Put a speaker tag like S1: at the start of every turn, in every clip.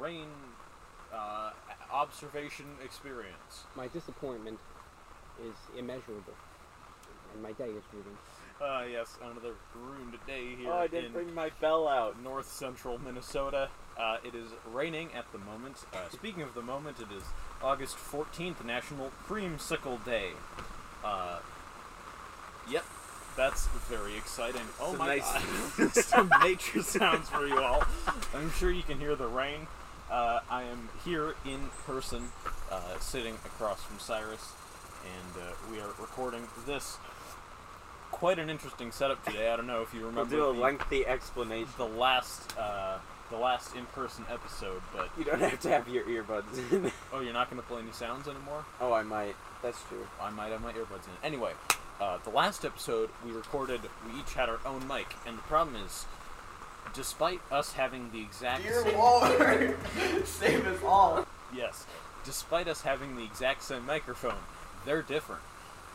S1: Rain uh, observation experience.
S2: My disappointment is immeasurable, and my day is ruined.
S1: Uh, yes, another ruined day here
S3: Oh, I didn't
S1: in
S3: bring my bell out.
S1: north central Minnesota. Uh, it is raining at the moment. Uh, speaking of the moment, it is August 14th, National Creamsicle Day. Uh, yep, that's very exciting. Oh
S3: Some
S1: my
S3: nice-
S1: god. Some nature sounds for you all. I'm sure you can hear the rain. Uh, I am here in person, uh, sitting across from Cyrus, and uh, we are recording this. Quite an interesting setup today. I don't know if you remember.
S3: We'll do a
S1: the-
S3: lengthy explanation.
S1: the last uh, the last in-person episode, but
S3: You don't have to have your earbuds in.
S1: oh, you're not going to play any sounds anymore.
S3: oh, I might. That's true.
S1: I might have my earbuds in. Anyway, uh, the last episode we recorded, we each had our own mic, and the problem is, despite us having the exact
S4: Dear
S1: same
S4: Lord, save us all.
S1: yes, despite us having the exact same microphone, they're different.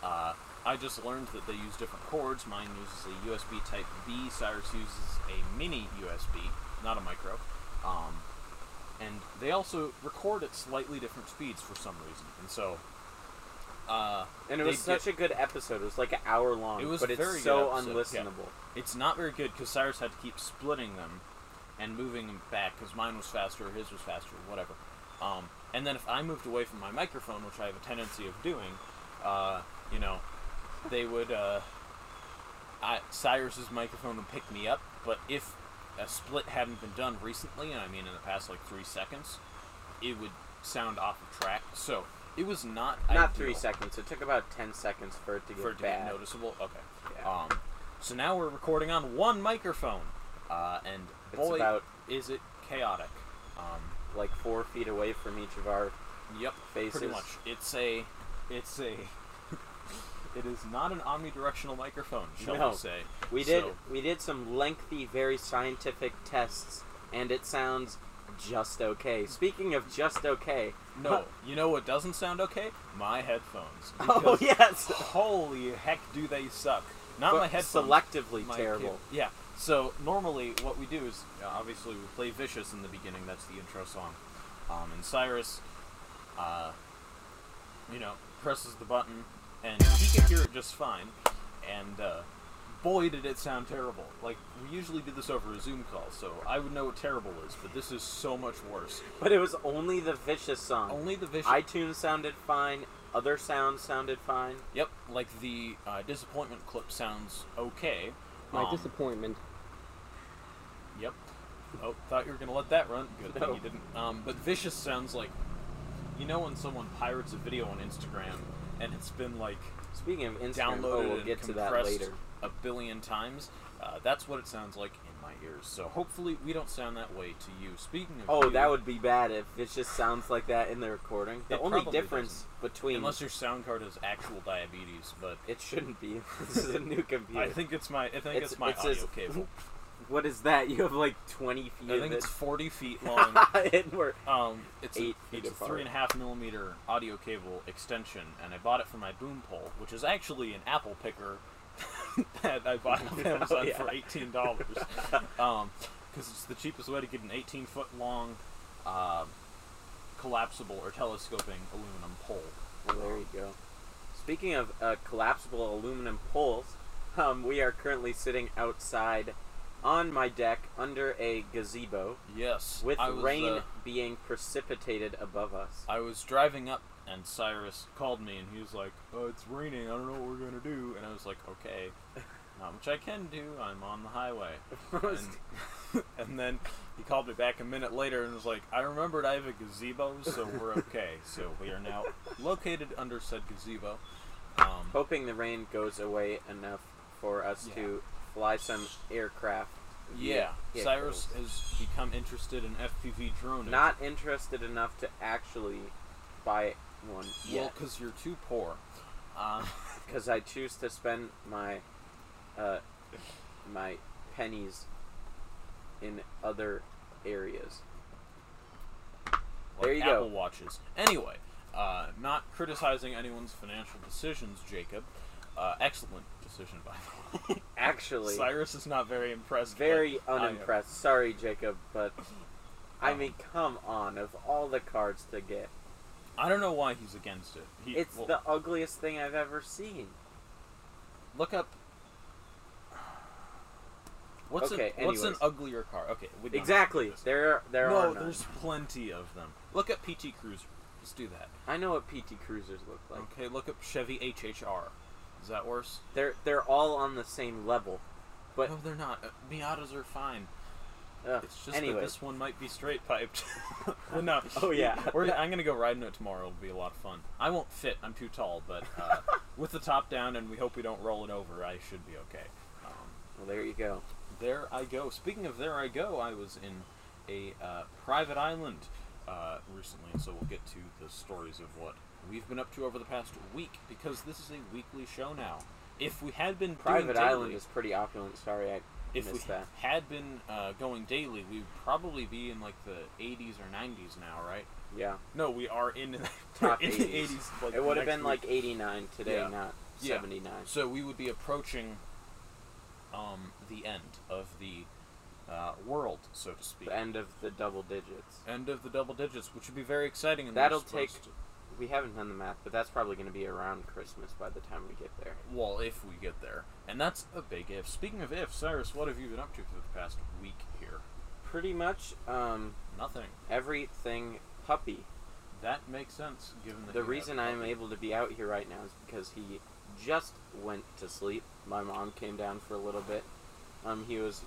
S1: Uh, I just learned that they use different cords. Mine uses a USB Type B. Cyrus uses a mini USB, not a micro. Um, and they also record at slightly different speeds for some reason. And so, uh,
S3: And it was such a good episode. It was like an hour long,
S1: It was
S3: but it's
S1: very good
S3: so
S1: episode, yeah.
S3: unlistenable.
S1: it's not very good because Cyrus had to keep splitting them and moving them back because mine was faster, his was faster, whatever. Um, and then if I moved away from my microphone, which I have a tendency of doing, uh, you know, they would. Uh, I, Cyrus's microphone would pick me up, but if a split hadn't been done recently, and I mean in the past like three seconds, it would sound off of track. So it was not
S3: Not three seconds. It took about ten seconds for it to get
S1: for it to
S3: bad.
S1: get noticeable. Okay.
S3: Yeah.
S1: Um, so now we're recording on one microphone, uh, and
S3: It's
S1: boy,
S3: about
S1: is it chaotic. Um,
S3: like four feet away from each of our
S1: yep,
S3: faces.
S1: pretty much. It's a, it's a, it is not an omnidirectional microphone, shall
S3: No.
S1: we say?
S3: We did
S1: So-
S3: we did some lengthy, very scientific tests, and it sounds just okay. Speaking of just okay,
S1: No, you know what doesn't sound okay? My headphones.
S3: Oh yes,
S1: Holy heck, do they suck? Not
S3: But
S1: my headphones.
S3: selectively
S1: my
S3: terrible.
S1: cable. Yeah. So normally, what we do is uh, obviously we play "Vicious" in the beginning. That's the intro song. Um, and Cyrus, uh, you know, presses the button, and he can hear it just fine. And uh, boy, did it sound terrible! Like we usually do this over a Zoom call, so I would know what terrible is. But this is so much worse.
S3: But it was only the vicious song.
S1: Only the "Vicious."
S3: iTunes sounded fine. Other sounds sounded fine.
S1: Yep, like the uh, disappointment clip sounds okay.
S2: My
S1: Um,
S2: disappointment.
S1: Yep. Oh, thought you were gonna let that run. Good
S3: No.
S1: thing you didn't. Um, but vicious sounds like, you know, when someone pirates a video on Instagram and it's been like
S3: Speaking of Instagram,
S1: downloaded
S3: oh, we'll get to that later.
S1: A billion times. Uh, that's what it sounds like in my ears. So hopefully we don't sound that way to you. Speaking of,
S3: Oh,
S1: you,
S3: that would be bad if it just sounds like that in the recording. The only difference between
S1: unless your sound card has actual diabetes, but
S3: it shouldn't be. this is a new computer.
S1: I think it's my I think
S3: It's-
S1: it's, my
S3: it
S1: audio
S3: says-
S1: cable.
S3: What is that? You have like twenty feet
S1: I
S3: of
S1: think
S3: it.
S1: it's forty feet long.
S3: and we're
S1: Um, it's
S3: Eight
S1: a,
S3: feet
S1: it's a three and a half millimeter audio cable extension, and I bought it for my boom pole, which is actually an apple picker that I bought on Amazon
S3: Oh, yeah.
S1: for eighteen dollars. um, because it's the cheapest way to get an eighteen foot long, uh, collapsible or telescoping aluminum pole.
S3: Well, there you go. Speaking of uh, collapsible aluminum poles, um, we are currently sitting outside on my deck under a gazebo
S1: Yes,
S3: with
S1: was,
S3: rain
S1: uh,
S3: being precipitated above us.
S1: I was driving up, and Cyrus called me, and he was like, "Oh, it's raining. I don't know what we're gonna do." And I was like, "Okay, not much I can do. I'm on the highway." and, and then he called me back a minute later and was like, I remembered I have a gazebo, so we're okay. so we are now located under said gazebo. Um,
S3: Hoping the rain goes away enough for us
S1: Yeah.
S3: to fly some aircraft.
S1: yeah. Cyrus has become interested in FPV drone.
S3: Not interested enough to actually buy one
S1: well, because you're too poor.
S3: Because I choose to spend my uh, my pennies in other areas.
S1: like
S3: There you go.
S1: Apple Watches. Anyway, uh, not criticizing anyone's financial decisions, Jacob. Uh, excellent decision, by the way.
S3: Actually,
S1: Cyrus is not very impressed.
S3: very unimpressed. Sorry, Jacob, but I
S1: Um,
S3: mean, come on. Of all the cards to get,
S1: I don't know why he's against it. He,
S3: it's
S1: well,
S3: the ugliest thing I've ever seen.
S1: look up. What's
S3: Okay,
S1: an, what's an uglier car? Okay, we don't have to do
S3: Exactly. There, there
S1: no,
S3: are none.
S1: there's plenty of them. Look at PT Cruiser. Just do that.
S3: I know what PT Cruisers look like.
S1: Okay, look up Chevy HHR. Is that worse?
S3: They're they're all on the same level. But-
S1: no, they're not. Uh, Miatas are fine. It's just
S3: anyway,
S1: that this one might be straight piped. no.
S3: Oh, yeah.
S1: We're, I'm gonna go riding it tomorrow. It'll be a lot of fun. I won't fit. I'm too tall. But uh, with the top down, and we hope we don't roll it over, I should be okay. Um,
S3: well, there you go.
S1: there I go. Speaking of there I go, I was in a uh, private island uh, recently, and so we'll get to the stories of what we've been up to over the past week because this is a weekly show now. If we had been
S3: Private
S1: doing
S3: Island is pretty opulent. Sorry, I
S1: if we
S3: that.
S1: had been uh, going daily, we'd probably be in like the 80s or 90s now, right?
S3: Yeah,
S1: No, we are in the,
S3: Top
S1: in the
S3: 80s.
S1: 80s. Like,
S3: it would have been
S1: week.
S3: like 89 today,
S1: Yeah.
S3: not
S1: Yeah.
S3: 79.
S1: So we would be approaching um, the end of the uh, world, so to speak.
S3: The end of the double digits.
S1: End of the double digits, which would be very exciting. And
S3: That'll take-
S1: to-
S3: We haven't done the math, but that's probably going to be around Christmas by the time we get there.
S1: well, if we get there, and that's a big if. Speaking of if, Cyrus, what have you been up to for the past week here?
S3: Pretty much um,
S1: Nothing.
S3: everything puppy.
S1: That makes sense, given
S3: The reason I'm able to be out here right now is because he just went to sleep. My mom came down for a little bit. Um, he was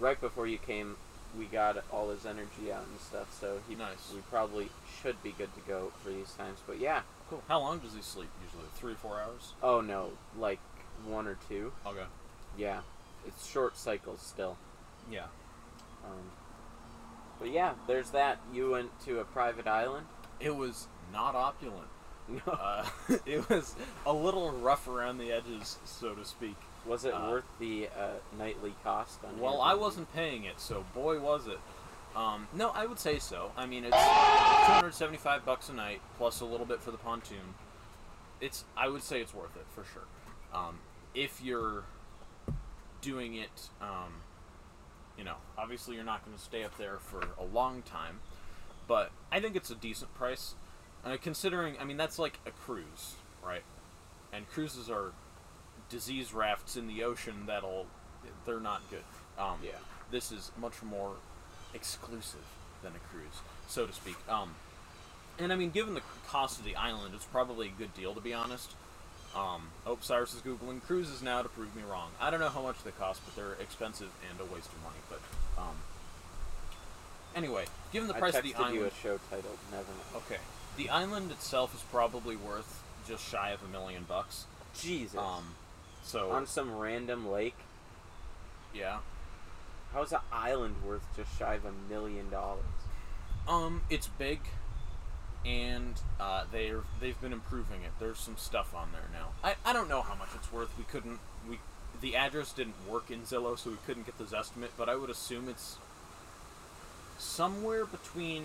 S3: right before you came. We got all his energy out and stuff, so he
S1: Nice.
S3: we probably should be good to go for these times. But yeah,
S1: Cool. How long does he sleep usually? Three or four hours?
S3: oh no, like one or two.
S1: Okay.
S3: Yeah, it's short cycles still.
S1: Yeah.
S3: Um, but yeah, there's that. You went to a private island.
S1: It was not opulent.
S3: No.
S1: Uh, it was a little rough around the edges, so to speak.
S3: Was it
S1: uh,
S3: worth the uh, nightly cost? On
S1: Well, I wasn't paying it, so boy was it. Um, no, I would say so. I mean, it's 275 bucks a night plus a little bit for the pontoon. It's I would say it's worth it for sure. Um, if you're doing it, um, you know, obviously you're not going to stay up there for a long time, but I think it's a decent price. Uh, considering, I mean, that's like a cruise, right? And cruises are disease rafts in the ocean that'll they're not good. Um,
S3: Yeah.
S1: This is much more exclusive than a cruise, so to speak. Um, and I mean, given the cost of the island, it's probably a good deal to be honest. Um, oh, Cyrus is googling cruises now to prove me wrong. I don't know how much they cost, but they're expensive and a waste of money. But um, anyway, given the price
S3: I
S1: of the
S3: texted you
S1: island,
S3: a show titled Never Know.
S1: okay, the island itself is probably worth just shy of a million bucks.
S3: Jesus.
S1: Um, so
S3: on some random lake.
S1: yeah,
S3: How is an island worth just shy of a million dollars?
S1: Um, it's big, and uh, they're they've been improving it. There's some stuff on there now. I, I don't know how much it's worth. We couldn't we the address didn't work in Zillow, so we couldn't get this estimate. But I would assume it's somewhere between.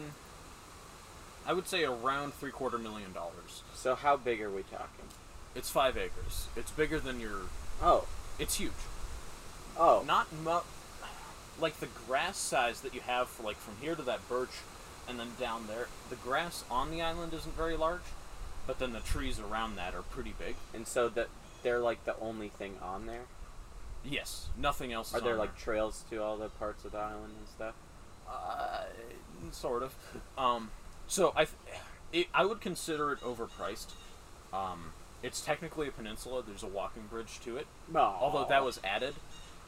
S1: I would say around three quarter million dollars.
S3: So how big are we talking?
S1: It's five acres. It's bigger than your.
S3: Oh,
S1: It's huge.
S3: oh,
S1: Not mu- like the grass size that you have for like from here to that birch, and then down there. The grass on the island isn't very large, but then the trees around that are pretty big.
S3: and so that they're like the only thing on there.
S1: Yes, nothing else.
S3: Are
S1: is
S3: there like trails to all the parts of the island and stuff?
S1: Uh, sort of. Um, so I, th- it, I would consider it overpriced. Um, it's technically a peninsula. There's a walking bridge to it,
S3: No.
S1: although that was added.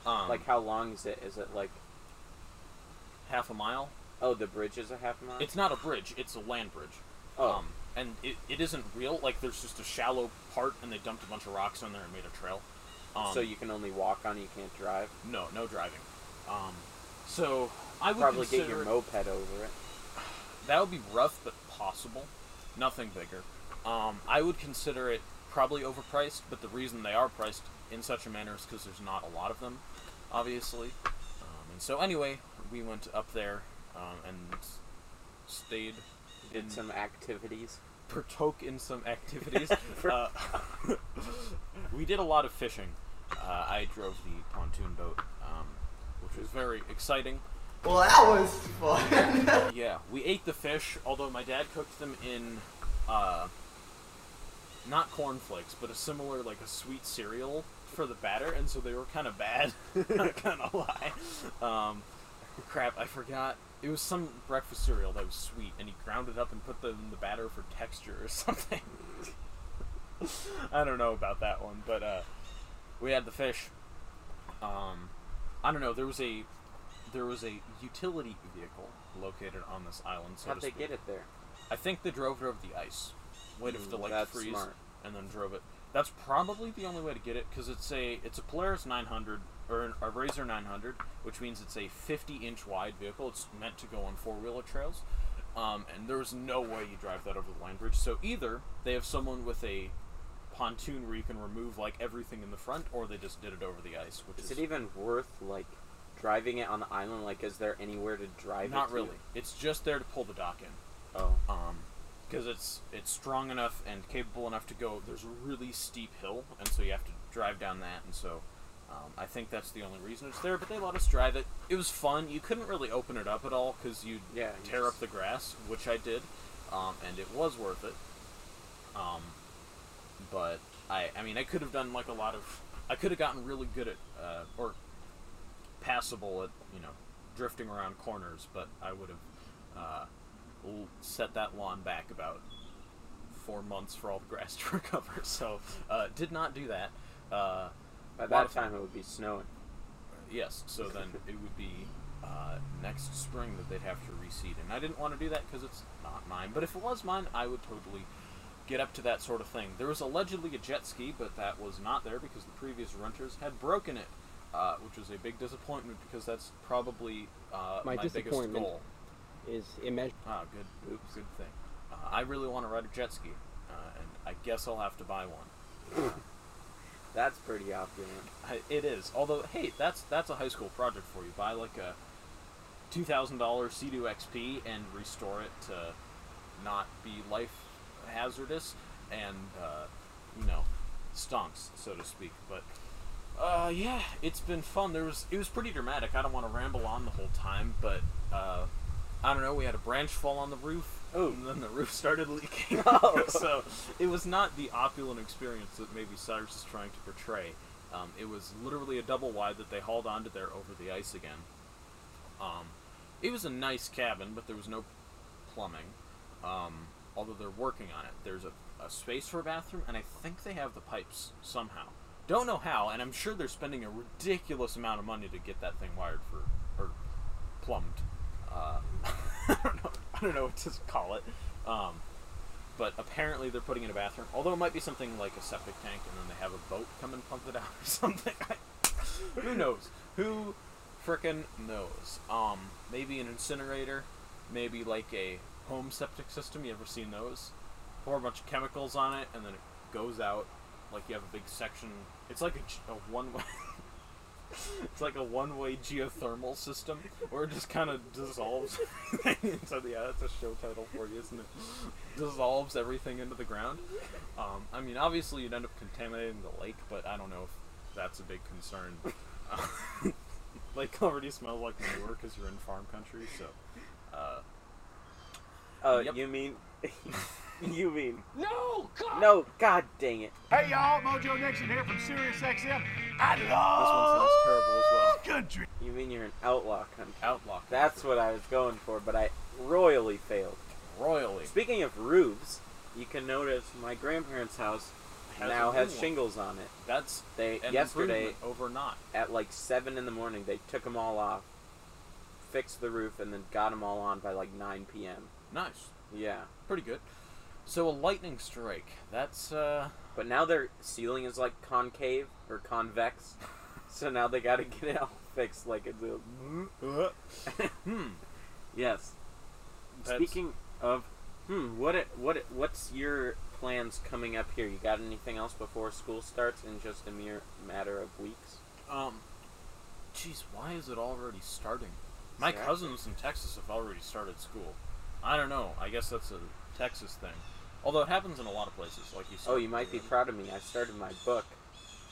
S1: Um,
S3: like how long is it? Is it like
S1: half a mile.
S3: oh the bridge is a half mile?
S1: It's not a bridge. It's a land bridge.
S3: oh
S1: Um, and it, it isn't real. Like there's just a shallow part, and they dumped a bunch of rocks on there and made a trail. Um,
S3: so you can only walk on. it, You can't drive.
S1: no no driving. Um, so I would
S3: Probably get your moped over it.
S1: that would be rough, but possible. Nothing bigger. Um, I would consider it probably overpriced, but the reason they are priced in such a manner is because there's not a lot of them, obviously. Um, and so anyway, we went up there um, and s- stayed in
S3: Did some activities.
S1: partook in some activities. uh, we did a lot of fishing, uh, I drove the pontoon boat, um, which was very exciting.
S4: Well, that was fun.
S1: Yeah, we ate the fish, although my dad cooked them in, uh, not cornflakes, but a similar, like a sweet cereal for the batter, and so they were kind of bad. Not gonna lie. Um, crap, I forgot. It was some breakfast cereal that was sweet, and he ground it up and put them in the batter for texture or something. I don't know about that one, but uh, we had the fish. Um, I don't know. There was a there was a utility vehicle located on this island. So
S3: How'd they
S1: speak.
S3: get it there?
S1: I think they drove it over the ice, waited for the like
S3: that's
S1: freeze,
S3: smart.
S1: and then drove it. That's probably the only way to get it because it's a it's a Polaris 900 or an- a RZR 900, which means it's a 50 inch wide vehicle. It's meant to go on four wheeler trails, um, and there's no way you drive that over the land bridge. So either they have someone with a pontoon where you can remove like everything in the front, or they just did it over the ice, which
S3: Is
S1: is
S3: it even worth like driving it on the island? Like, is there anywhere to drive it?
S1: not
S3: to?
S1: really. It's just there to pull the dock in.
S3: Oh,
S1: um, because it's it's strong enough and capable enough to go. There's a really steep hill, and so you have to drive down that, and so um, I think that's the only reason it's there. But they let us drive it. It was fun. You couldn't really open it up at all because you'd
S3: yeah. you
S1: tear
S3: just-
S1: up the grass, which I did, um, and it was worth it. Um, but I, I mean, I could have done like a lot of, I could have gotten really good at, uh, or passable at, you know, drifting around corners, but I would have uh, l- set that lawn back about four months for all the grass to recover. So, uh, did not do that. Uh,
S3: By that time, it would be snowing.
S1: Yes, so then it would be uh, next spring that they'd have to reseed, and I didn't want to do that because it's not mine. But if it was mine, I would totally get up to that sort of thing. There was allegedly a jet ski, but that was not there because the previous renters had broken it, uh, which was a big disappointment because that's probably uh,
S2: My
S1: my, biggest goal.
S2: Is immeasurable.
S1: Ah, good, oops, good thing. Uh, I really want to ride a jet ski, uh, and I guess I'll have to buy one.
S3: That's pretty opulent.
S1: I- It is. Although, hey, that's that's a high school project for you. Buy like a two thousand dollar Sea-Doo XP and restore it to not be life hazardous and uh, you know stonks, so to speak. But uh, yeah, it's been fun. There was it was pretty dramatic. I don't want to ramble on the whole time, but uh, I don't know. We had a branch fall on the roof.
S3: Oh.
S1: and then the roof started leaking.
S3: Oh.
S1: so it was not the opulent experience that maybe Cyrus is trying to portray. Um, it was literally a double wide that they hauled onto there over the ice again. Um, it was a nice cabin, but there was no plumbing. Um, although they're working on it. There's a, a space for a bathroom, and I think they have the pipes somehow. Don't know how, and I'm sure they're spending a ridiculous amount of money to get that thing wired for or plumbed. Uh, I don't know. I don't know what to call it. Um, but apparently they're putting in a bathroom. Although it might be something like a septic tank, and then they have a boat come and pump it out or something. Who knows? Who frickin' knows? Um, maybe an incinerator, maybe like a home septic system. You ever seen those? Pour a bunch of chemicals on it, and then it goes out. Like you have a big section. It's like a one way. It's like a one way geothermal system where it just kind of dissolves everything into the. Yeah, that's a show title for you, isn't it? Dissolves everything into the ground. Um, I mean, obviously you'd end up contaminating the lake, but I don't know if that's a big concern. Uh, lake already smells like manure because you're in farm country, so. Uh,
S3: Oh,
S1: Yep.
S3: you mean, you mean?
S4: no, God.
S3: No, god dang it!
S5: Hey y'all, Mojo Nixon here from Sirius XM. I love
S1: this one sounds terrible as well.
S5: country.
S3: You mean you're an outlaw country?
S1: Outlaw.
S3: That's what I was going for, but I royally failed.
S1: royally.
S3: Speaking of roofs, you can notice my grandparents' house
S1: Has
S3: now has shingles on it.
S1: That's
S3: They yesterday
S1: over not.
S3: at like seven in the morning they took them all off, fixed the roof, and then got them all on by like nine p.m.
S1: Nice.
S3: Yeah,
S1: Pretty good. So a lightning strike. That's uh
S3: but now their ceiling is like concave or convex, so now they got to get it all fixed like it's a.
S1: hmm.
S3: yes.
S1: That's-
S3: Speaking of, hmm, what it, what it, what's your plans coming up here? You got anything else before school starts in just a mere matter of weeks?
S1: Um Jeez, why is it already starting? My
S3: Exactly.
S1: cousins in Texas have already started school. I don't know. I guess that's a Texas thing. Although it happens in a lot of places, like you said.
S3: Oh, you might be proud of me. I started my book.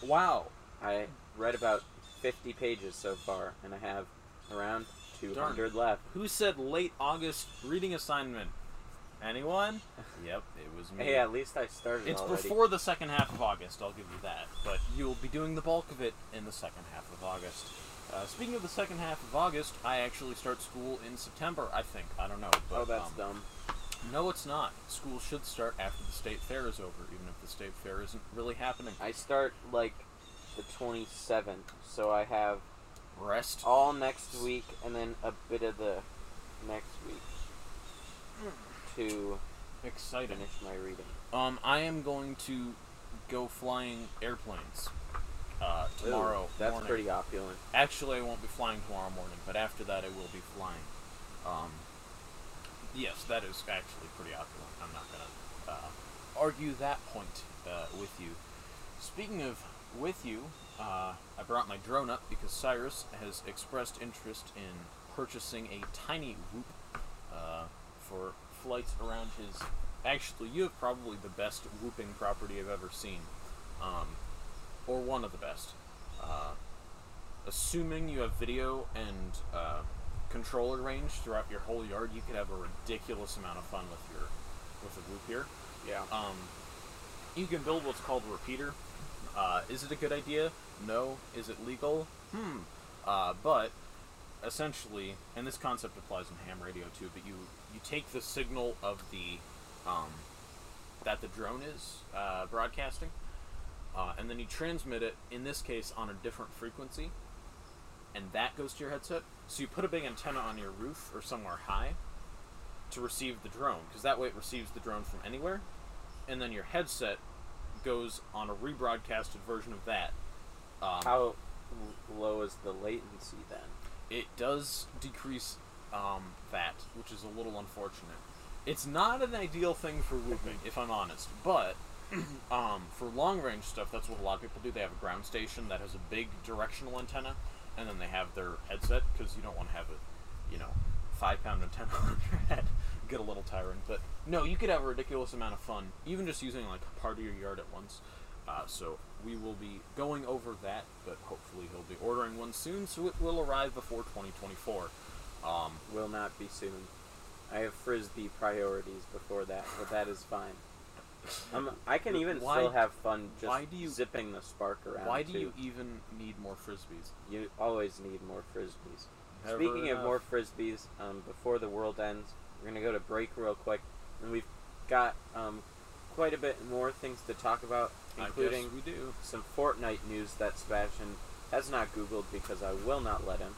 S1: Wow.
S3: I read about 50 pages so far, and I have around 200 left.
S1: Who said late August reading assignment? Anyone? Yep, it was me.
S3: Hey, at least I started
S1: It's
S3: already.
S1: before the second half of August, I'll give you that. But you'll be doing the bulk of it in the second half of August. Uh, speaking of the second half of August, I actually start school in September, I think. I don't know. But,
S3: oh, that's
S1: um,
S3: dumb.
S1: No, it's not. School should start after the state fair is over, even if the state fair isn't really happening.
S3: I start like the 27th, so I have
S1: Rest.
S3: all next week and then a bit of the next week to
S1: Exciting.
S3: finish my reading.
S1: Um, I am going to go flying airplanes uh, tomorrow.
S3: Ooh, that's
S1: morning.
S3: pretty opulent.
S1: Actually, I won't be flying tomorrow morning, but after that, I will be flying. Um, yes, that is actually pretty opulent. I'm not gonna uh, argue that point uh, with you. Speaking of with you, uh, I brought my drone up because Cyrus has expressed interest in purchasing a tiny whoop uh, for flights around his. Actually, you have probably the best whooping property I've ever seen, um, or one of the best. Uh, assuming you have video and uh, controller range throughout your whole yard, you could have a ridiculous amount of fun with your with the whoop here.
S3: Yeah.
S1: Um, you can build what's called a repeater. Uh, is it a good idea? No. Is it legal? Hmm. Uh, but essentially, and this concept applies in ham radio too. But you you take the signal of the um, that the drone is uh, broadcasting, uh, and then you transmit it. In this case, on a different frequency, and that goes to your headset. So you put a big antenna on your roof or somewhere high to receive the drone, because that way it receives the drone from anywhere, and then your headset goes on a rebroadcasted version of that. Um,
S3: How low is the latency then?
S1: it does decrease um, that, which is a little unfortunate. It's not an ideal thing for whooping, if I'm honest, but um, for long range stuff, that's what a lot of people do. They have a ground station that has a big directional antenna, and then they have their headset because you don't want to have a, you know, five pound antenna on your head. Get a little tiring, but no, you could have a ridiculous amount of fun, even just using like part of your yard at once. Uh, so we will be going over that, but hopefully he'll be ordering one soon, so it will arrive before 2024. Um,
S3: Will not be soon. I have frisbee priorities before that, but that is fine. Um, I can even
S1: Why-
S3: still have fun just
S1: why do you-
S3: zipping the spark around.
S1: why do
S3: too.
S1: you even need more frisbees?
S3: You always need more frisbees.
S1: Never
S3: Speaking of more frisbees, um, before the world ends, we're gonna go to break real quick, and we've got um, quite a bit more things to talk about, including
S1: we do.
S3: some Fortnite news that Sebastian has not Googled because I will not let him,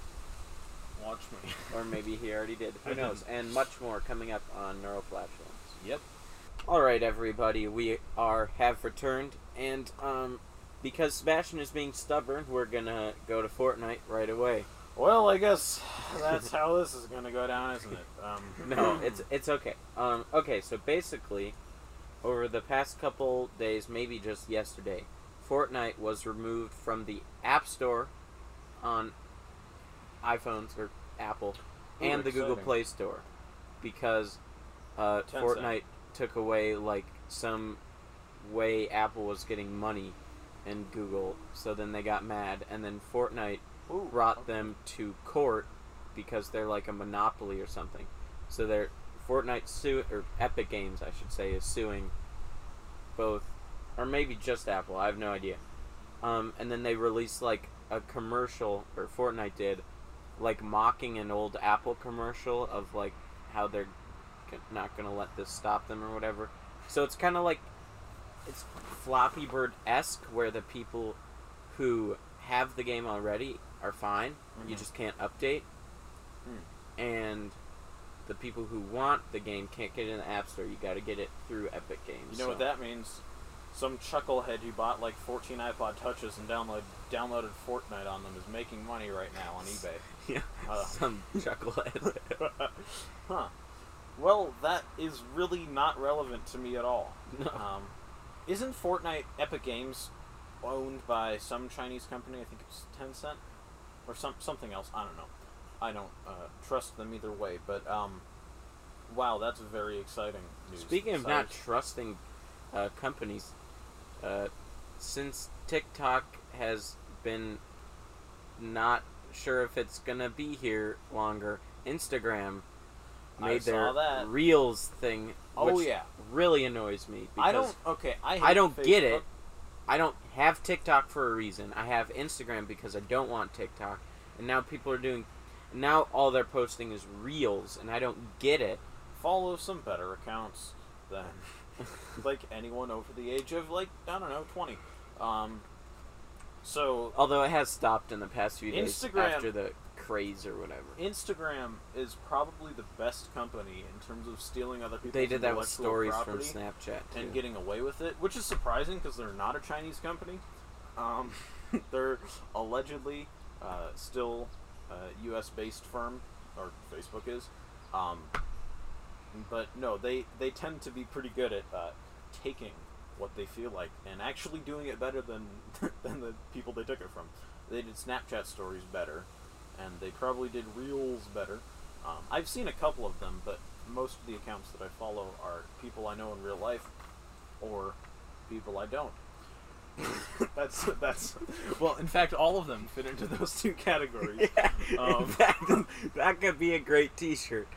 S1: Watch me.
S3: or maybe he already did. Who knows? And much more coming up on Neuroflatulence.
S1: Yep.
S3: All right, everybody, we are have returned, and um, because Sebastian is being stubborn, we're gonna go to Fortnite right away.
S1: Well, I guess that's how this is gonna go down, isn't it? Um,
S3: No, it's it's okay. Um, okay, so basically, over the past couple days, maybe just yesterday, Fortnite was removed from the App Store on iPhones or Apple
S1: Ooh,
S3: and the Google. Play Store because uh. Fortnite took away like some way Apple was getting money and Google, so then they got mad, and then Fortnite
S1: Ooh,
S3: brought them to court because they're like a monopoly or something. So they're Fortnite sue or Epic Games, I should say, is suing both, or maybe just Apple. I have no idea. Um, and then they released like a commercial, or Fortnite did, like mocking an old Apple commercial of like how they're not gonna let this stop them or whatever. So it's kind of like it's Flappy Bird esque, where the people who have the game already are fine. You
S1: Mhm.
S3: just can't update. And the people who want the game can't get it in the App Store. You got to get it through Epic Games.
S1: You know what that means? Some chucklehead who bought like 14 iPod touches and download downloaded Fortnite on them is making money right now on eBay.
S3: Yeah,
S1: Uh.
S3: some chucklehead.
S1: huh. Well, that is really not relevant to me at all.
S3: no.
S1: Um, isn't Fortnite Epic Games owned by some Chinese company? I think it's Tencent or some something else. I don't know. I don't uh, trust them either way. But um, wow, that's very exciting news.
S3: Speaking of not trusting uh, companies, uh, since TikTok has been not sure if it's gonna be here longer. Instagram made their
S1: that.
S3: Reels thing,
S1: Oh,
S3: which
S1: yeah.
S3: really annoys me. Because
S1: I don't. Okay, I.
S3: I don't get it. I don't have TikTok for a reason. I have Instagram because I don't want TikTok, and now people are doing. Now all they're posting is Reels, and I don't get it.
S1: Follow some better accounts than like anyone over the age of like I don't know twenty. Um. So
S3: Although it has stopped in the past few days
S1: Instagram-
S3: after the craze or whatever.
S1: Instagram is probably the best company in terms of stealing other people's
S3: They did that with
S1: intellectual
S3: stories
S1: property
S3: from Snapchat too.
S1: and getting away with it, which is surprising because they're not a Chinese company. Um, they're allegedly uh, still a U.S. based firm, or Facebook is. Um, but no, they they tend to be pretty good at uh, taking what they feel like and actually doing it better than than the people they took it from. They did Snapchat stories better, and they probably did Reels better. Um, I've seen a couple of them, but most of the accounts that I follow are people I know in real life, or people I don't. that's that's well, in fact, all of them fit into those two categories.
S3: yeah,
S1: Um,
S3: in fact, that could be a great T-shirt.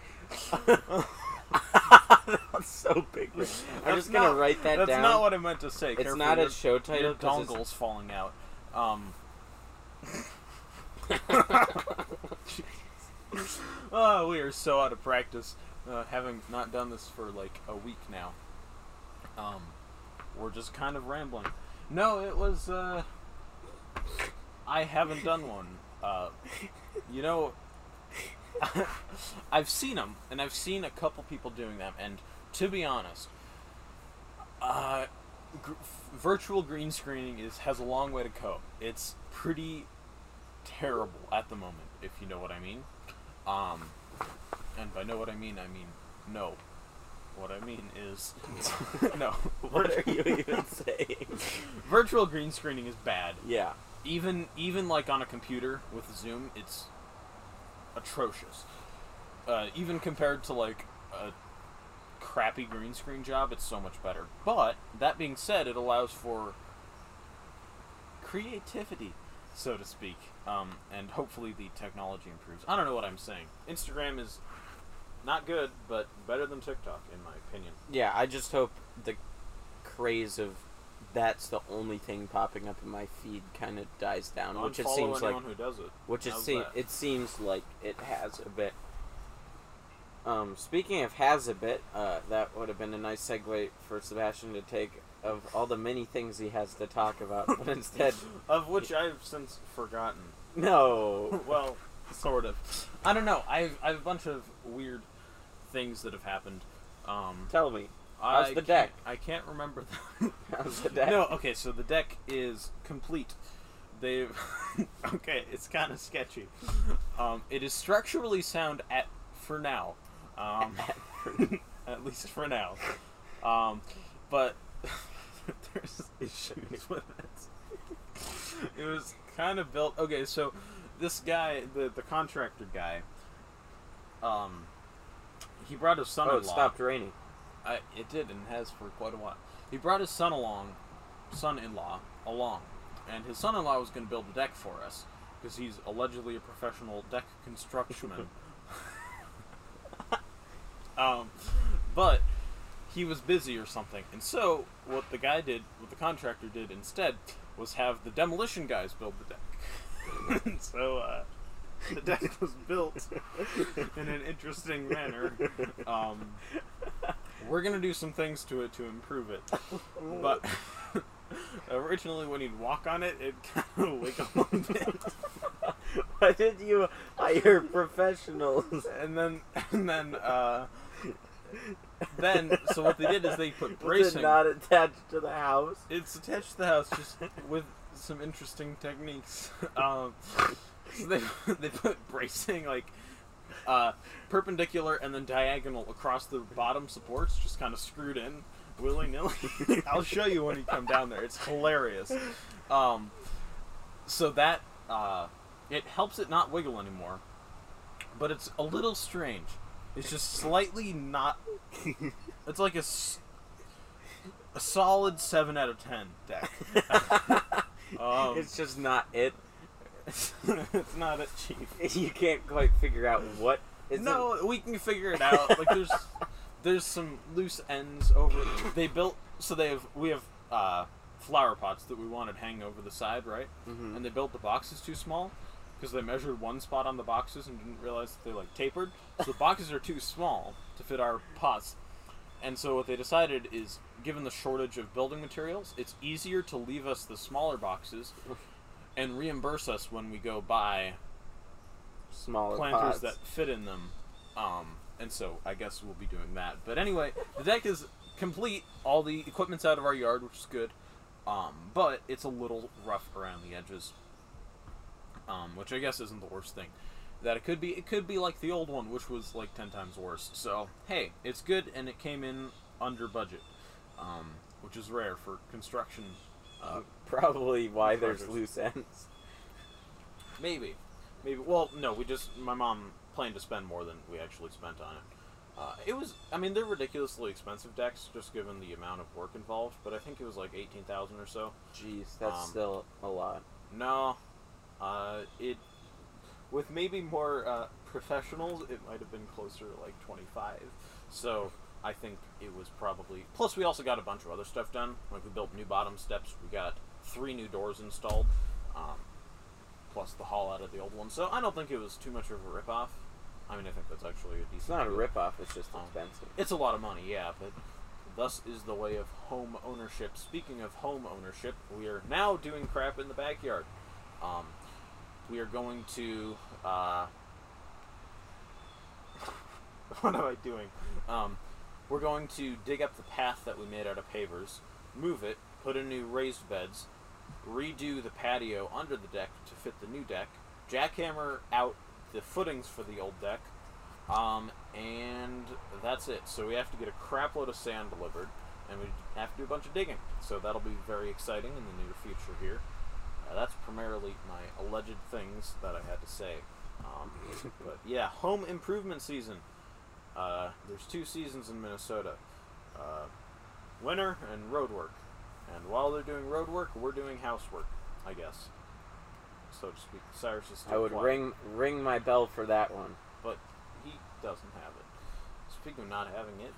S3: That's so big. I'm
S1: That's
S3: just gonna
S1: not-
S3: write that
S1: that's
S3: down.
S1: That's not what I meant to say.
S3: It's
S1: Careful,
S3: not a show title.
S1: Your dongle's falling out. Um, oh, we are so out of practice, uh, having not done this for like a week now. Um, we're just kind of rambling. No, it was. Uh, I haven't done one. Uh, you know, I've seen them, and I've seen a couple people doing them, and to be honest, uh, gr- virtual green screening is has a long way to go. It's pretty terrible at the moment, if you know what I mean. Um, and by know what I mean, I mean no. What I mean is no.
S3: What are you even saying?
S1: Virtual green screening is bad.
S3: Yeah.
S1: Even even like on a computer with Zoom, it's atrocious. Uh, even compared to like a crappy green screen job, it's so much better. But that being said, it allows for creativity, so to speak, um, and hopefully the technology improves. I don't know what I'm saying. Instagram is not good, but better than TikTok in my opinion.
S3: Yeah, I just hope the craze of that's the only thing popping up in my feed kind of dies down, which it seems like
S1: who does it.
S3: which it seems it seems like it has a bit. Um, speaking of has a bit, uh, that would have been a nice segue for Sebastian to take of all the many things he has to talk about, but instead,
S1: of which I've since forgotten.
S3: no.
S1: well, sort of. I don't know. I've I have a bunch of weird things that have happened. Um,
S3: Tell me,
S1: I
S3: How's the
S1: can't-
S3: deck?
S1: I can't remember them.
S3: how's the deck?
S1: No, okay. So the deck is complete. They've okay. It's kind of sketchy. Um, it is structurally sound at for now. Um, at least for now. Um, but there's issues with it. It was kind of built. Okay, so this guy, the the contractor guy, um, he brought his son
S3: oh,
S1: along.
S3: it stopped raining.
S1: I, it did and has for quite a while. He brought his son along, son-in-law along, and his son-in-law was going to build a deck for us because he's allegedly a professional deck constructionman. um, but he was busy or something, and so what the guy did, what the contractor did instead, was have the demolition guys build the deck. And so uh, the deck was built in an interesting manner. Um, we're gonna do some things to it to improve it, but originally when you'd walk on it, it kind of wiggled a bit,
S3: Why did you hire professionals?
S1: and then and then uh, then so what they did is they put bracing.
S3: not attached to the house?
S1: It's attached to the house just with some interesting techniques. Um, so they they put bracing like uh, perpendicular and then diagonal across the bottom supports, just kind of screwed in willy nilly. I'll show you when you come down there. It's hilarious. Um, so that uh, it helps it not wiggle anymore, but it's a little strange. It's just slightly not. It's like a, a solid seven out of ten deck. Um,
S3: it's just not it.
S1: it's not it, chief.
S3: You can't quite figure out what.
S1: no, we can figure it out. Like there's there's some loose ends over. They built so they have we have uh, flower pots that we wanted hanging over the side, right?
S3: Mhm.
S1: And they built the boxes too small because they measured one spot on the boxes and didn't realize that they like tapered. So the boxes are too small to fit our pots. And so what they decided is, given the shortage of building materials, it's easier to leave us the smaller boxes and reimburse us when we go buy
S3: smaller
S1: planters
S3: pods.
S1: that fit in them. Um, and so I guess we'll be doing that. But anyway, the deck is complete. All the equipment's out of our yard, which is good. Um, but it's a little rough around the edges. Um, which I guess isn't the worst thing. That it could be, it could be like the old one, which was like ten times worse. So hey, it's good, and it came in under budget, um, which is rare for construction. Uh,
S3: Probably why there's loose ends.
S1: Maybe, maybe. Well, no, we just my mom planned to spend more than we actually spent on it. Uh, it was, I mean, they're ridiculously expensive decks just given the amount of work involved. But I think it was like eighteen thousand or so.
S3: Jeez, that's
S1: Um,
S3: still a lot.
S1: No, uh, it with maybe more uh, professionals, it might have been closer to like twenty five. So I think it was probably. Plus, we also got a bunch of other stuff done. Like we built new bottom steps. We got three new doors installed. Um, plus the haul out of the old one. So I don't think it was too much of a rip off. I mean, I think that's actually a decent.
S3: It's not a
S1: deal.
S3: rip off. It's just
S1: Um,
S3: expensive.
S1: It's a lot of money, yeah, but thus is the way of home ownership. Speaking of home ownership, we are now doing crap in the backyard. Um, we are going to. Uh, what am I doing? Um, we're going to dig up the path that we made out of pavers, move it, put in new raised beds, redo the patio under the deck to fit the new deck, jackhammer out the footings for the old deck, um, and that's it. So we have to get a crap load of sand delivered, and we have to do a bunch of digging. So that'll be very exciting in the near future here. Uh, that's primarily my alleged things that I had to say. Um, but yeah, home improvement season. Uh, there's two seasons in Minnesota uh, winter and road work. And while they're doing road work, we're doing housework, I guess. So to speak. Cyrus is still
S3: I would
S1: quiet
S3: ring ring my bell for that one.
S1: but he doesn't have it. Speaking of not having it,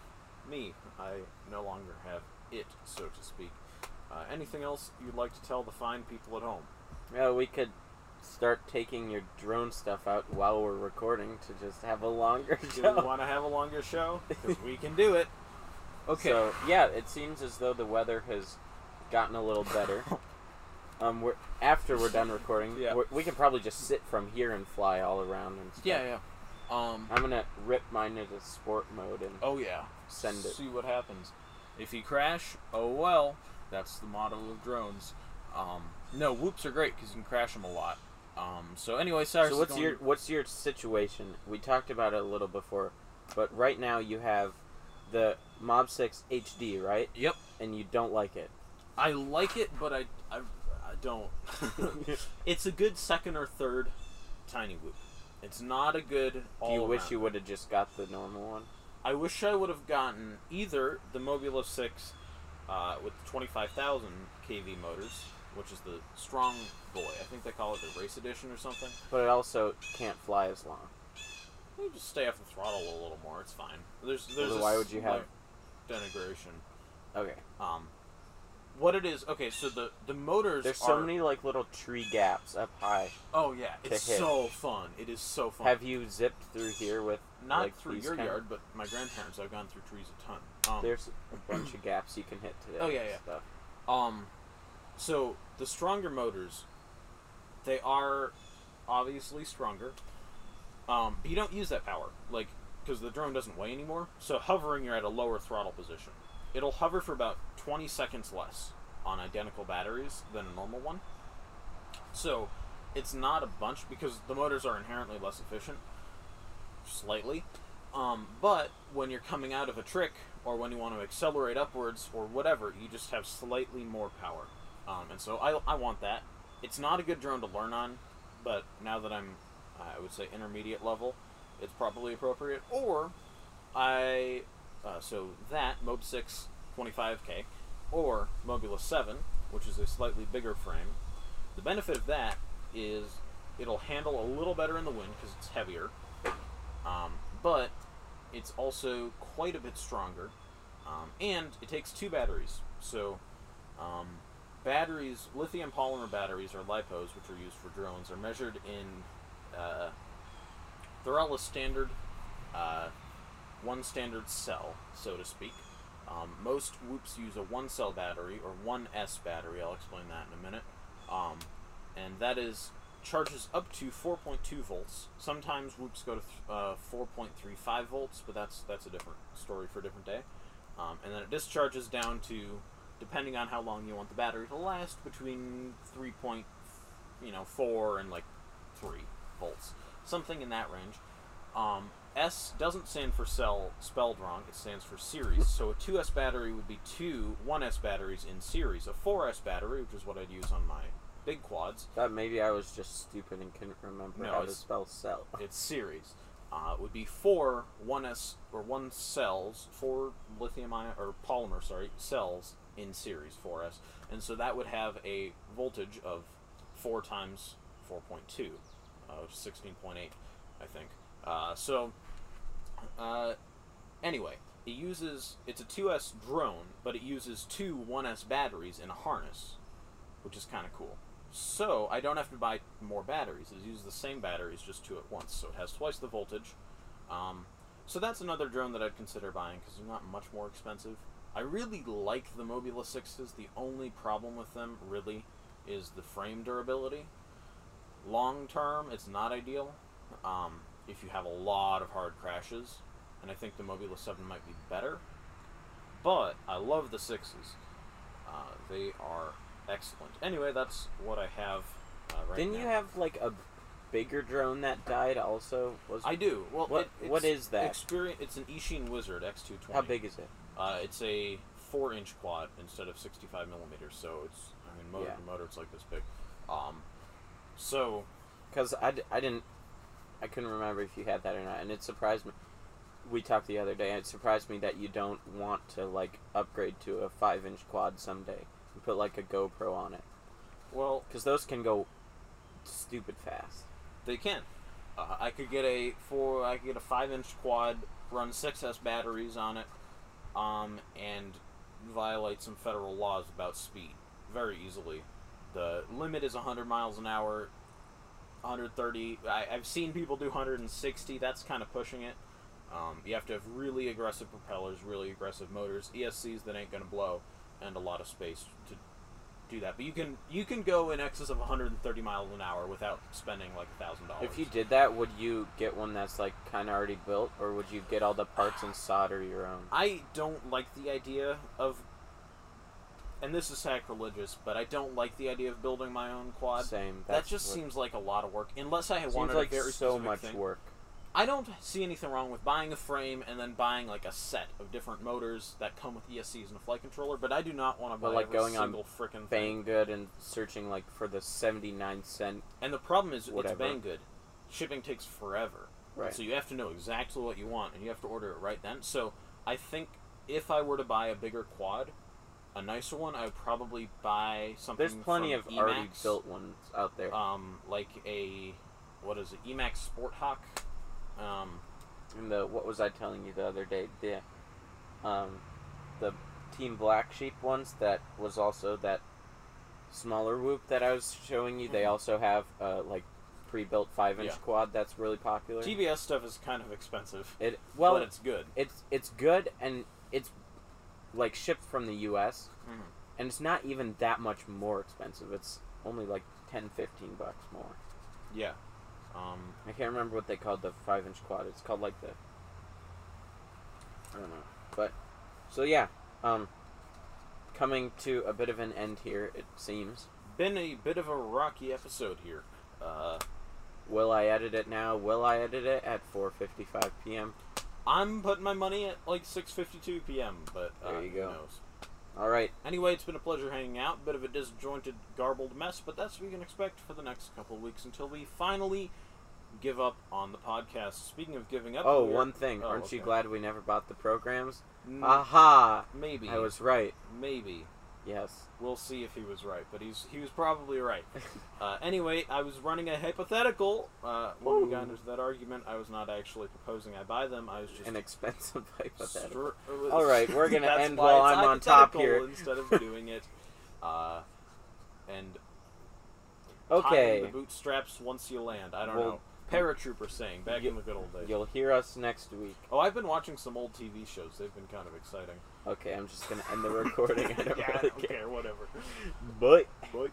S1: me, I no longer have it, so to speak. Uh, anything else you'd like to tell the fine people at home?
S3: Yeah, we could start taking your drone stuff out while we're recording to just have a longer
S1: Do
S3: show.
S1: we want to have a longer show? Because we can do it. Okay.
S3: So yeah, it seems as though the weather has gotten a little better. um, we're after we're done recording,
S1: Yeah.
S3: we're, we can probably just sit from here and fly all around and stuff.
S1: yeah, yeah. Um.
S3: I'm gonna rip mine into sport mode and
S1: Oh yeah.
S3: send it.
S1: See what happens. If you crash, oh well. That's the motto of drones. Um. No, whoops are great because you can crash them a lot. Um. So anyway, Cyrus.
S3: So what's
S1: going-
S3: your what's your situation? We talked about it a little before, but right now you have the Mob Six HD, right?
S1: Yep.
S3: And you don't like it.
S1: I like it, but I I, I don't. it's a good second or third tiny whoop. It's not a good. All
S3: Do you wish you would have just got the normal one?
S1: I wish I would have gotten either the Mobula Six uh, with the twenty five thousand kV motors, which is the strong boy. I think they call it the race edition or something.
S3: But it also can't fly as long.
S1: You just stay off the throttle a little more. It's fine. There's there's a
S3: why would you have-
S1: denigration.
S3: Okay.
S1: Um, what it is? Okay, so the the motors.
S3: There's so
S1: are-
S3: many like little tree gaps up high.
S1: Oh yeah, it's
S3: hit.
S1: so fun. It is so fun.
S3: Have you zipped through here with
S1: Not
S3: like,
S1: through your
S3: kind of-
S1: yard, but my grandparents. I've gone through trees a ton. Um,
S3: There's a bunch of gaps you can hit today.
S1: Oh, yeah, yeah.
S3: Stuff.
S1: um, so the stronger motors, they are obviously stronger. Um, but you don't use that power, like because the drone doesn't weigh anymore. So hovering, you're at a lower throttle position. It'll hover for about 20 seconds less on identical batteries than a normal one. So it's not a bunch because the motors are inherently less efficient, slightly. Um, but when you're coming out of a trick or when you want to accelerate upwards or whatever, you just have slightly more power. Um, and so I, I want that. It's not a good drone to learn on, but now that I'm, I would say intermediate level, it's probably appropriate. Or I, uh, so that Mob 6 25k, or Mobula 7, which is a slightly bigger frame, The benefit of that is it'll handle a little better in the wind because it's heavier, um, but it's also quite a bit stronger, um, and it takes two batteries. So, um, batteries, lithium polymer batteries or lipos, which are used for drones, are measured in. Uh, a standard, uh, one standard cell, so to speak. Um, most whoops use a one cell battery or one S battery. I'll explain that in a minute. Um, and that is charges up to 4.2 volts. Sometimes whoops go to uh, 4.35 volts, but that's that's a different story for a different day. Um, and then it discharges down to, depending on how long you want the battery to last, between 3. Point, you know, 4 and like 3 volts, something in that range. Um, S doesn't stand for cell spelled wrong. It stands for series. So a 2S battery would be two 1S batteries in series. A 4S battery, which is what I'd use on my big quads,
S3: Thought maybe I was just stupid and couldn't remember
S1: No,
S3: how to
S1: it's-
S3: spell cell.
S1: it's series. Uh, it would be four 1S or one cells, four lithium ion or polymer, sorry, cells in series 4S, and so that would have a voltage of four times 4.2, uh, which is 16.8, I think. Uh, so, uh, anyway, it uses it's a 2S drone, but it uses two 1S batteries in a harness, which is kind of cool. So I don't have to buy more batteries. It uses the same batteries, just two at once. So it has twice the voltage. Um, so that's another drone that I'd consider buying because they're not much more expensive. I really like the Mobula Sixes. The only problem with them really is the frame durability. Long term, it's not ideal. Um, if you have a lot of hard crashes, and I think the Mobula Seven might be better. But I love the sixes. Uh, they are excellent. Anyway, that's what I have uh, right
S3: Didn't
S1: now.
S3: you have like a bigger drone that died also? Was
S1: I do. Well,
S3: What-
S1: it,
S3: what is that?
S1: Experience. It's an Eachine Wizard X220.
S3: How big is it?
S1: Uh, it's a four-inch quad instead of 65 millimeters. So it's, I mean, motor
S3: Yeah.
S1: to motor, it's like this big. Um, so
S3: Because I, d- I didn't, I couldn't remember if you had that or not, and it surprised me. We talked the other day, and it surprised me that you don't want to like upgrade to a five-inch quad someday and put like a GoPro on it,
S1: well,
S3: because those can go stupid fast.
S1: They can. Uh, I could get a four. I could get a five-inch quad, run six S batteries on it, um, and violate some federal laws about speed very easily. The limit is 100 miles an hour. 130. I, I've seen people do 160. That's kind of pushing it. Um, you have to have really aggressive propellers, really aggressive motors, ESCs that ain't gonna blow, and a lot of space to do that. But you can you can go in excess of 130 miles an hour without spending like a thousand dollars.
S3: If you did that, would you get one that's like kind of already built, or would you get all the parts and solder your own?
S1: I don't like the idea of, and this is sacrilegious, but I don't like the idea of building my own quad.
S3: Same.
S1: that just seems like a lot of work. Unless I
S3: seems
S1: wanted
S3: like
S1: very
S3: so much
S1: thing.
S3: work.
S1: I don't see anything wrong with buying a frame and then buying like a set of different motors that come with ESCs and a flight controller. But I do not want to buy
S3: But, like, going on
S1: single frickin' thing.
S3: Banggood and searching like for the seventy-nine cent.
S1: And the problem is,
S3: Whatever.
S1: it's Banggood. Shipping takes forever.
S3: Right.
S1: So you have to know exactly what you want, and you have to order it right then. So I think if I were to buy a bigger quad, a nicer one, I would probably buy something.
S3: There's plenty of
S1: from
S3: already built ones out there.
S1: Um, like a what is it? Emax Sport Hawk. Um,
S3: And the what was I telling you the other day? The um the Team Black Sheep ones that was also that smaller whoop that I was showing you. They
S1: Mhm.
S3: also have uh like pre-built five inch
S1: Yeah.
S3: quad that's really popular.
S1: TBS stuff is kind of expensive,
S3: it well
S1: but it's good.
S3: it's it's good and it's like shipped from the US
S1: Mhm.
S3: and it's not even that much more expensive. It's only like 10 15 bucks more.
S1: Yeah. Um,
S3: I can't remember what they called the five inch quad. It's called like the I don't know. But so yeah, um coming to a bit of an end here, it seems.
S1: been a bit of a rocky episode here. Uh,
S3: Will I edit it now? Will I edit it at four fifty five PM?
S1: I'm putting my money at like 6:52 p.m. But uh,
S3: There you go.
S1: Who knows?
S3: Alright.
S1: Anyway, it's been a pleasure hanging out. Bit of a disjointed, garbled mess, but that's what we can expect for the next couple of weeks until we finally give up on the podcast. Speaking of giving up,
S3: Oh, one thing.
S1: Oh,
S3: Aren't you glad we never bought the programs?
S1: Mm,
S3: Aha!
S1: maybe.
S3: I was right.
S1: Maybe.
S3: Yes.
S1: We'll see if he was right, but he's he was probably right. Uh, anyway, I was running a hypothetical. Uh, when we got into that argument, I was not actually proposing I buy them. I was just
S3: An expensive hypothetical.
S1: Str-
S3: All right, we're gonna end while I'm on top here.
S1: instead of doing it. Uh, and
S3: Okay.
S1: the bootstraps once you land. I don't
S3: Well,
S1: know. Paratrooper saying back
S3: you-
S1: in the good old days.
S3: You'll hear us next week.
S1: Oh, I've been watching some old TV shows. They've been kind of exciting.
S3: Okay, I'm just gonna end the recording. I don't
S1: yeah, I
S3: really
S1: don't
S3: care.
S1: care. Whatever.
S3: But.
S1: Bye.